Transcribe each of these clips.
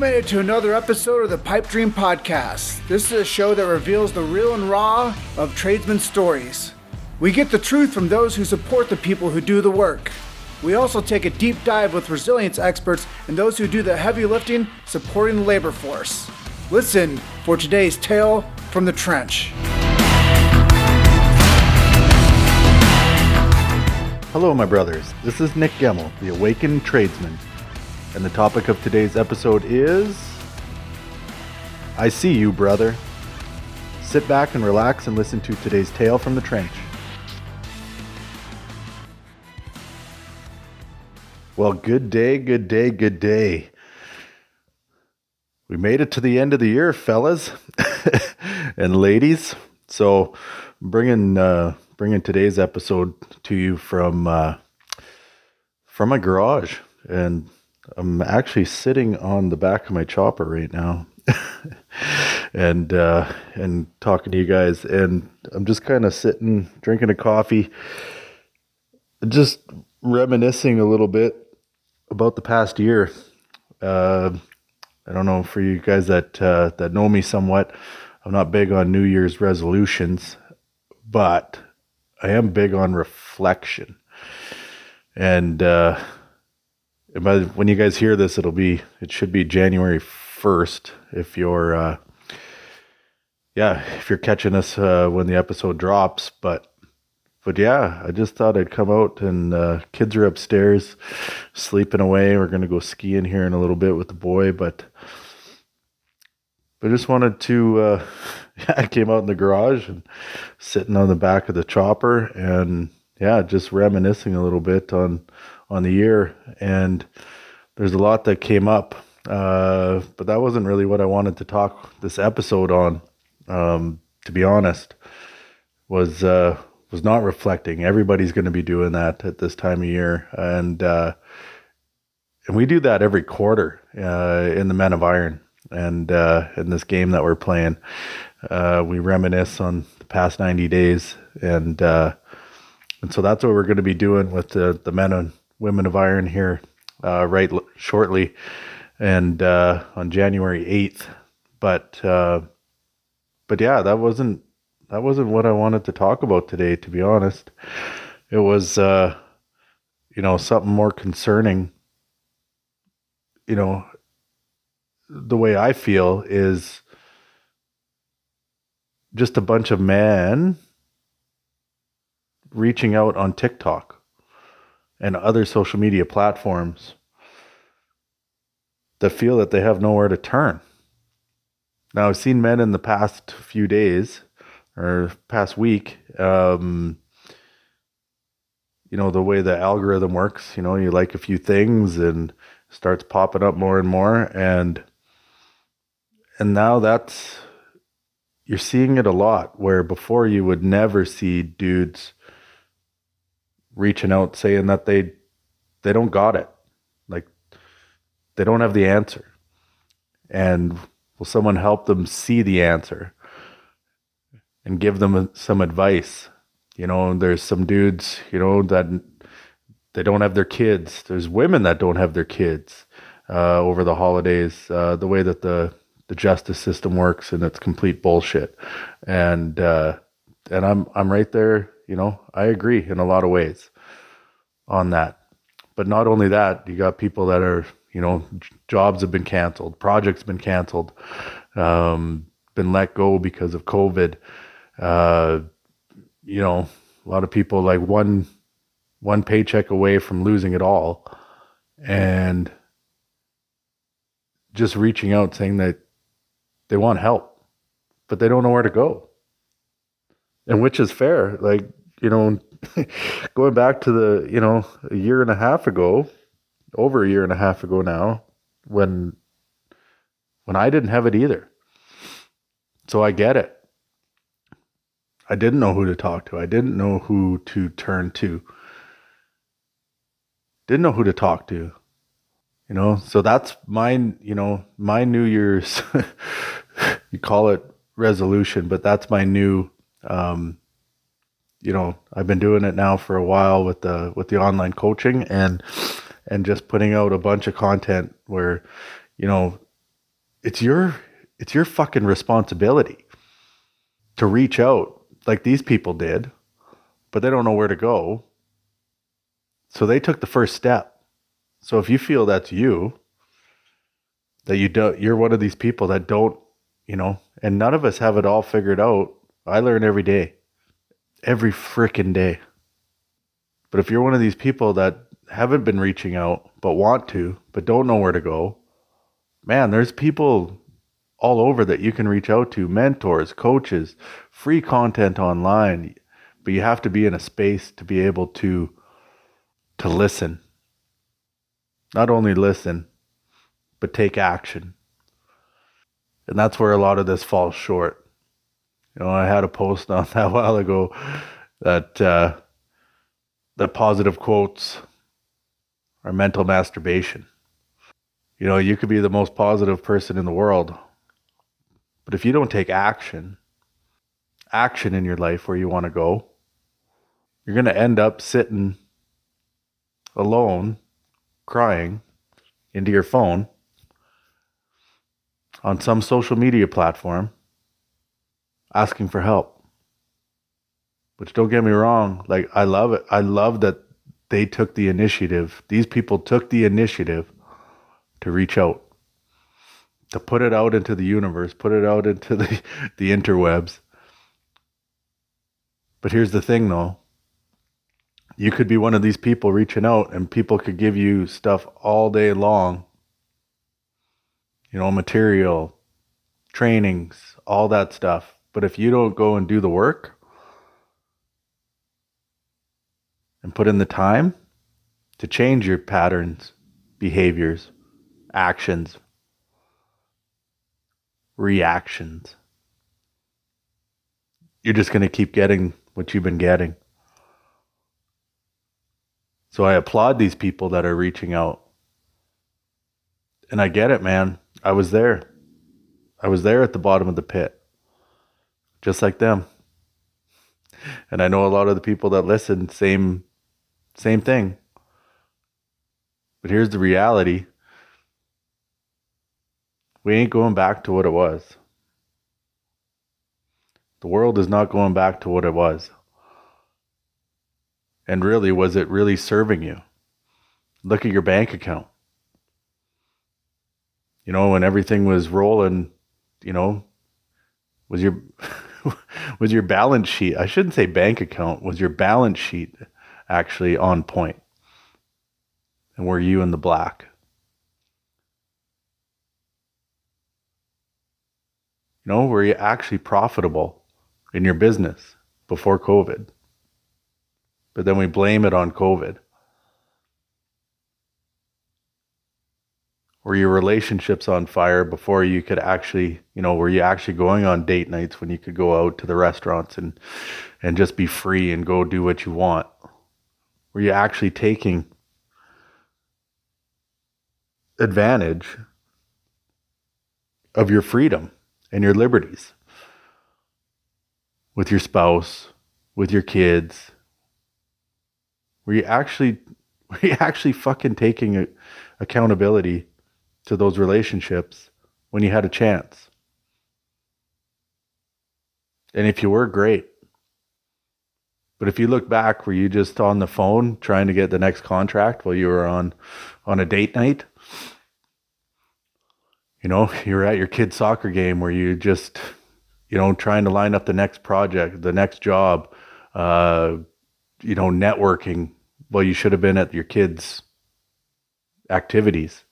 made it to another episode of the Pipe Dream Podcast. This is a show that reveals the real and raw of tradesmen stories. We get the truth from those who support the people who do the work. We also take a deep dive with resilience experts and those who do the heavy lifting supporting the labor force. Listen for today's tale from the trench. Hello, my brothers. This is Nick Gemmel, the Awakened Tradesman. And the topic of today's episode is I see you, brother. Sit back and relax and listen to today's tale from the trench. Well, good day, good day, good day. We made it to the end of the year, fellas and ladies. So, bringing uh, bringing today's episode to you from uh, from my garage, and I'm actually sitting on the back of my chopper right now, and uh, and talking to you guys, and I'm just kind of sitting, drinking a coffee, just reminiscing a little bit about the past year. Uh, I don't know for you guys that uh, that know me somewhat. I'm not big on New Year's resolutions, but I am big on reflection. And uh, by when you guys hear this, it'll be it should be January first. If you're, uh, yeah, if you're catching us uh, when the episode drops, but but yeah, I just thought I'd come out and uh, kids are upstairs sleeping away. We're gonna go skiing here in a little bit with the boy, but I just wanted to. Uh, I came out in the garage and sitting on the back of the chopper and yeah, just reminiscing a little bit on on the year. And there's a lot that came up, uh, but that wasn't really what I wanted to talk this episode on. Um, to be honest, was uh, was not reflecting. Everybody's going to be doing that at this time of year, and uh, and we do that every quarter uh, in the Men of Iron, and uh, in this game that we're playing, uh, we reminisce on the past ninety days, and and so that's what we're going to be doing with the the Men Women of Iron here uh, right l- shortly, and uh, on January eighth. But uh, but yeah, that wasn't that wasn't what I wanted to talk about today. To be honest, it was uh, you know something more concerning. You know, the way I feel is just a bunch of men reaching out on TikTok and other social media platforms that feel that they have nowhere to turn. Now, I've seen men in the past few days or past week, um, you know, the way the algorithm works, you know, you like a few things and starts popping up more and more. And, and now that's, you're seeing it a lot where before you would never see dudes reaching out saying that they they don't got it. Like they don't have the answer. And will someone help them see the answer and give them some advice? You know there's some dudes you know that they don't have their kids. There's women that don't have their kids uh, over the holidays uh, the way that the the justice system works and it's complete bullshit. And uh, and I'm I'm right there you know, I agree in a lot of ways on that. But not only that, you got people that are, you know, jobs have been canceled, projects been canceled, um, been let go because of COVID. Uh, you know, a lot of people like one one paycheck away from losing it all, and just reaching out saying that they want help, but they don't know where to go. And which is fair. Like you know, going back to the, you know, a year and a half ago, over a year and a half ago now, when when I didn't have it either. So I get it. I didn't know who to talk to. I didn't know who to turn to. Didn't know who to talk to. You know, so that's my, you know, my New Year's, you call it resolution, but that's my new um, you know I've been doing it now for a while with the with the online coaching and and just putting out a bunch of content where you know it's your it's your fucking responsibility to reach out like these people did, but they don't know where to go. So they took the first step. So if you feel that's you, that you don't you're one of these people that don't, you know, and none of us have it all figured out. I learn every day. Every freaking day. But if you're one of these people that haven't been reaching out but want to, but don't know where to go, man, there's people all over that you can reach out to mentors, coaches, free content online. But you have to be in a space to be able to to listen. Not only listen, but take action. And that's where a lot of this falls short. You know, I had a post on that while ago that uh, that positive quotes are mental masturbation. You know, you could be the most positive person in the world, but if you don't take action, action in your life where you want to go, you're going to end up sitting alone, crying into your phone on some social media platform asking for help. Which don't get me wrong, like I love it. I love that they took the initiative. These people took the initiative to reach out, to put it out into the universe, put it out into the, the interwebs. But here's the thing though you could be one of these people reaching out, and people could give you stuff all day long you know, material, trainings, all that stuff. But if you don't go and do the work and put in the time to change your patterns, behaviors, actions, reactions, you're just going to keep getting what you've been getting. So I applaud these people that are reaching out. And I get it, man. I was there. I was there at the bottom of the pit, just like them. And I know a lot of the people that listen, same, same thing. But here's the reality we ain't going back to what it was. The world is not going back to what it was. And really, was it really serving you? Look at your bank account. You know, when everything was rolling, you know, was your was your balance sheet, I shouldn't say bank account, was your balance sheet actually on point? And were you in the black? You know, were you actually profitable in your business before COVID? But then we blame it on COVID. Were your relationships on fire before you could actually, you know, were you actually going on date nights when you could go out to the restaurants and and just be free and go do what you want? Were you actually taking advantage of your freedom and your liberties with your spouse, with your kids? Were you actually were you actually fucking taking accountability to those relationships when you had a chance? And if you were, great. But if you look back, were you just on the phone trying to get the next contract while you were on on a date night? You know, you're at your kid's soccer game where you just, you know, trying to line up the next project, the next job, uh, you know, networking. Well, you should have been at your kids' activities.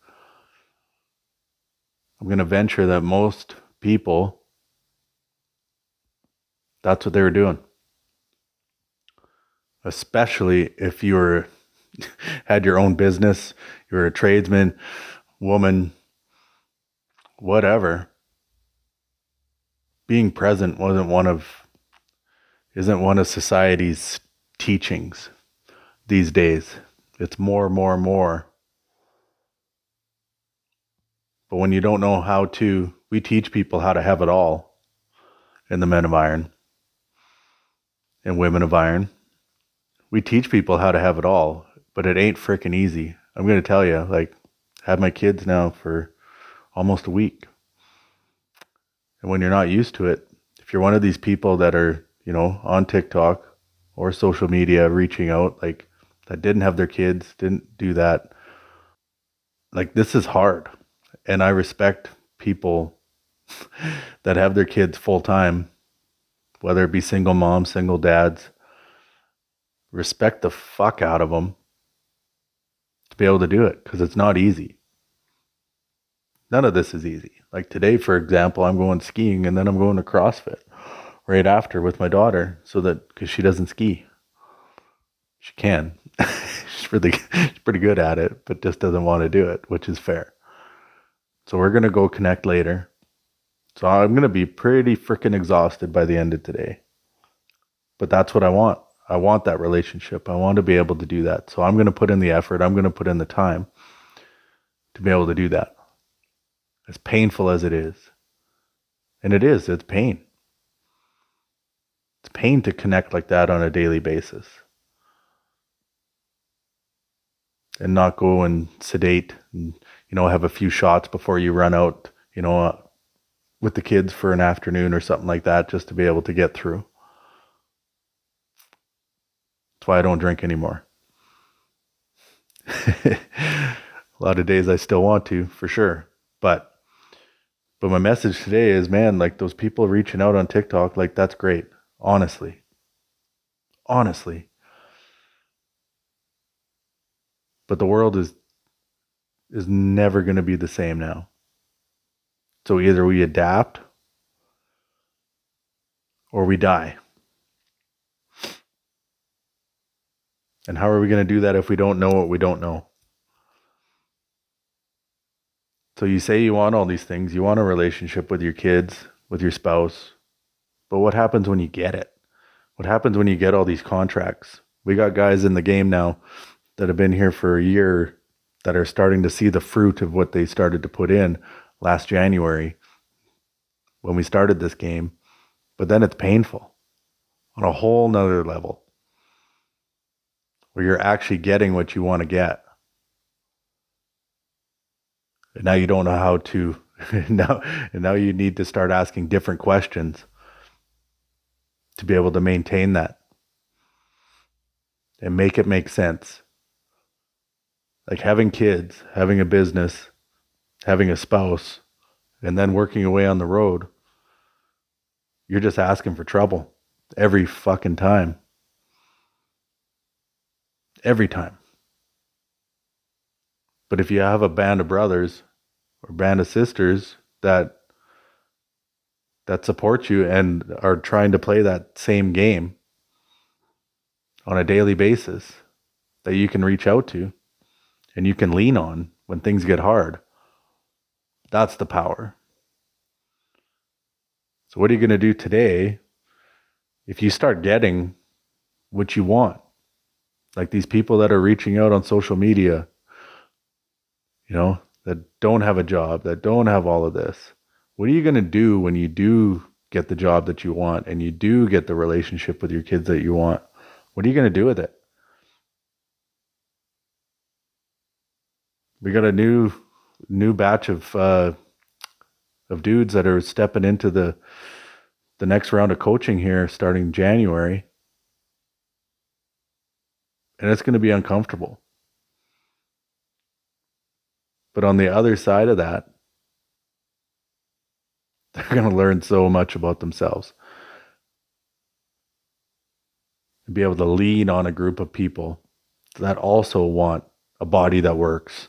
I'm going to venture that most people, that's what they were doing. Especially if you were had your own business, you were a tradesman, woman, whatever. Being present wasn't one of isn't one of society's teachings these days. It's more, more, more. But when you don't know how to, we teach people how to have it all in the men of iron and women of iron. We teach people how to have it all, but it ain't freaking easy. I'm going to tell you, like, have my kids now for almost a week. And when you're not used to it, if you're one of these people that are, you know, on TikTok or social media reaching out, like that didn't have their kids, didn't do that, like this is hard. And I respect people that have their kids full time, whether it be single moms, single dads. Respect the fuck out of them to be able to do it because it's not easy. None of this is easy. Like today, for example, I'm going skiing and then I'm going to CrossFit right after with my daughter so that because she doesn't ski. She can. she's really she's pretty good at it, but just doesn't want to do it, which is fair. So we're gonna go connect later. So I'm gonna be pretty freaking exhausted by the end of today. But that's what I want. I want that relationship. I want to be able to do that. So I'm gonna put in the effort. I'm gonna put in the time to be able to do that. As painful as it is. And it is, it's pain. It's pain to connect like that on a daily basis. And not go and sedate and, you know, have a few shots before you run out, you know, uh, with the kids for an afternoon or something like that just to be able to get through. That's why I don't drink anymore. a lot of days I still want to, for sure. But but my message today is man, like those people reaching out on TikTok, like that's great. Honestly. Honestly. But the world is is never going to be the same now. So either we adapt or we die. And how are we going to do that if we don't know what we don't know? So you say you want all these things, you want a relationship with your kids, with your spouse, but what happens when you get it? What happens when you get all these contracts? We got guys in the game now that have been here for a year that are starting to see the fruit of what they started to put in last January when we started this game. But then it's painful on a whole nother level where you're actually getting what you want to get. And now you don't know how to now and now you need to start asking different questions to be able to maintain that and make it make sense. Like having kids, having a business, having a spouse, and then working away on the road, you're just asking for trouble every fucking time. Every time. But if you have a band of brothers or band of sisters that that support you and are trying to play that same game on a daily basis that you can reach out to and you can lean on when things get hard. That's the power. So, what are you going to do today if you start getting what you want? Like these people that are reaching out on social media, you know, that don't have a job, that don't have all of this what are you going to do when you do get the job that you want and you do get the relationship with your kids that you want? What are you going to do with it? We got a new new batch of uh, of dudes that are stepping into the the next round of coaching here starting January. And it's going to be uncomfortable. But on the other side of that, they're going to learn so much about themselves and be able to lean on a group of people that also want a body that works.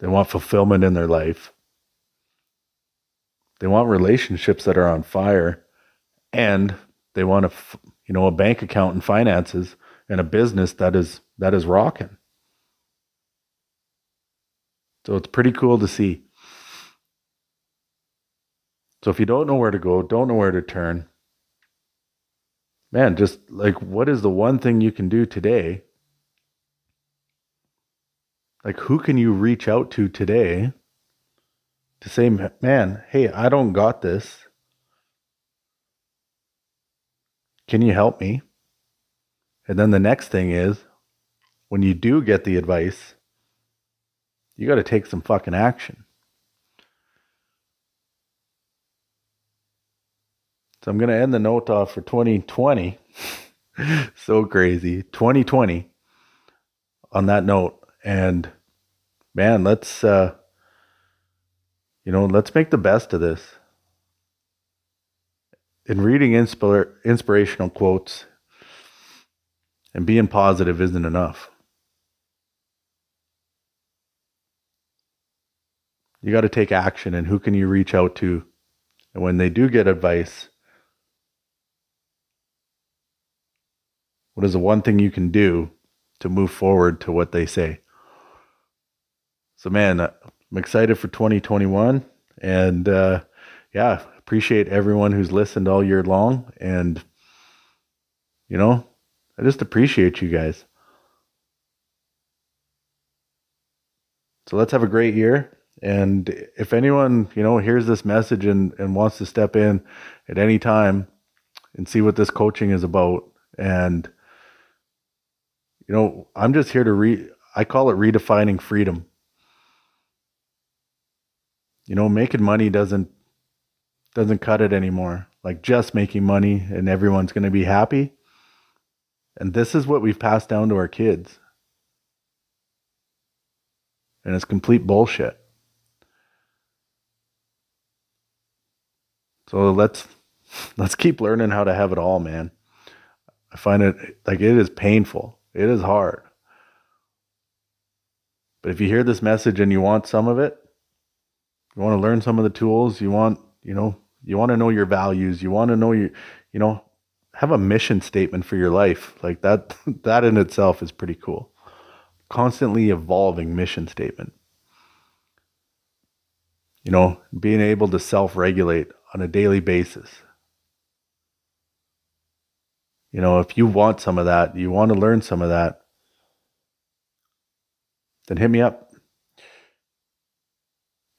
They want fulfillment in their life. They want relationships that are on fire and they want a you know a bank account and finances and a business that is that is rocking. So it's pretty cool to see. So if you don't know where to go, don't know where to turn, man, just like what is the one thing you can do today? Like, who can you reach out to today to say, man, hey, I don't got this. Can you help me? And then the next thing is, when you do get the advice, you got to take some fucking action. So I'm going to end the note off for 2020. so crazy. 2020 on that note. And man, let's, uh, you know, let's make the best of this. In reading inspir- inspirational quotes and being positive isn't enough. You got to take action, and who can you reach out to? And when they do get advice, what is the one thing you can do to move forward to what they say? So, man, I'm excited for 2021. And uh, yeah, appreciate everyone who's listened all year long. And, you know, I just appreciate you guys. So let's have a great year. And if anyone, you know, hears this message and, and wants to step in at any time and see what this coaching is about, and, you know, I'm just here to re, I call it redefining freedom. You know, making money doesn't, doesn't cut it anymore. Like just making money and everyone's going to be happy. And this is what we've passed down to our kids. And it's complete bullshit. So let's let's keep learning how to have it all, man. I find it like it is painful. It is hard. But if you hear this message and you want some of it, you want to learn some of the tools, you want, you know, you want to know your values, you want to know your, you know, have a mission statement for your life. Like that that in itself is pretty cool. Constantly evolving mission statement. You know, being able to self-regulate on a daily basis. You know, if you want some of that, you want to learn some of that, then hit me up.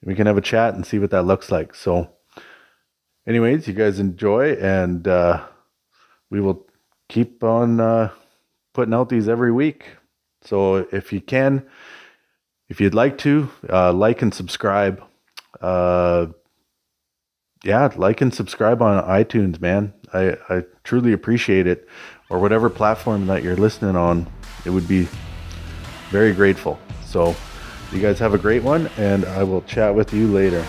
We can have a chat and see what that looks like. So, anyways, you guys enjoy, and uh, we will keep on uh, putting out these every week. So, if you can, if you'd like to, uh, like and subscribe. Uh, yeah, like and subscribe on iTunes, man. I, I truly appreciate it. Or whatever platform that you're listening on, it would be very grateful. So, you guys have a great one, and I will chat with you later.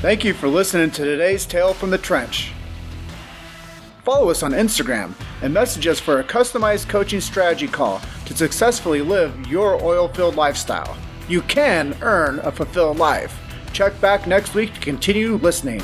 Thank you for listening to today's Tale from the Trench. Follow us on Instagram and message us for a customized coaching strategy call to successfully live your oil filled lifestyle. You can earn a fulfilled life. Check back next week to continue listening.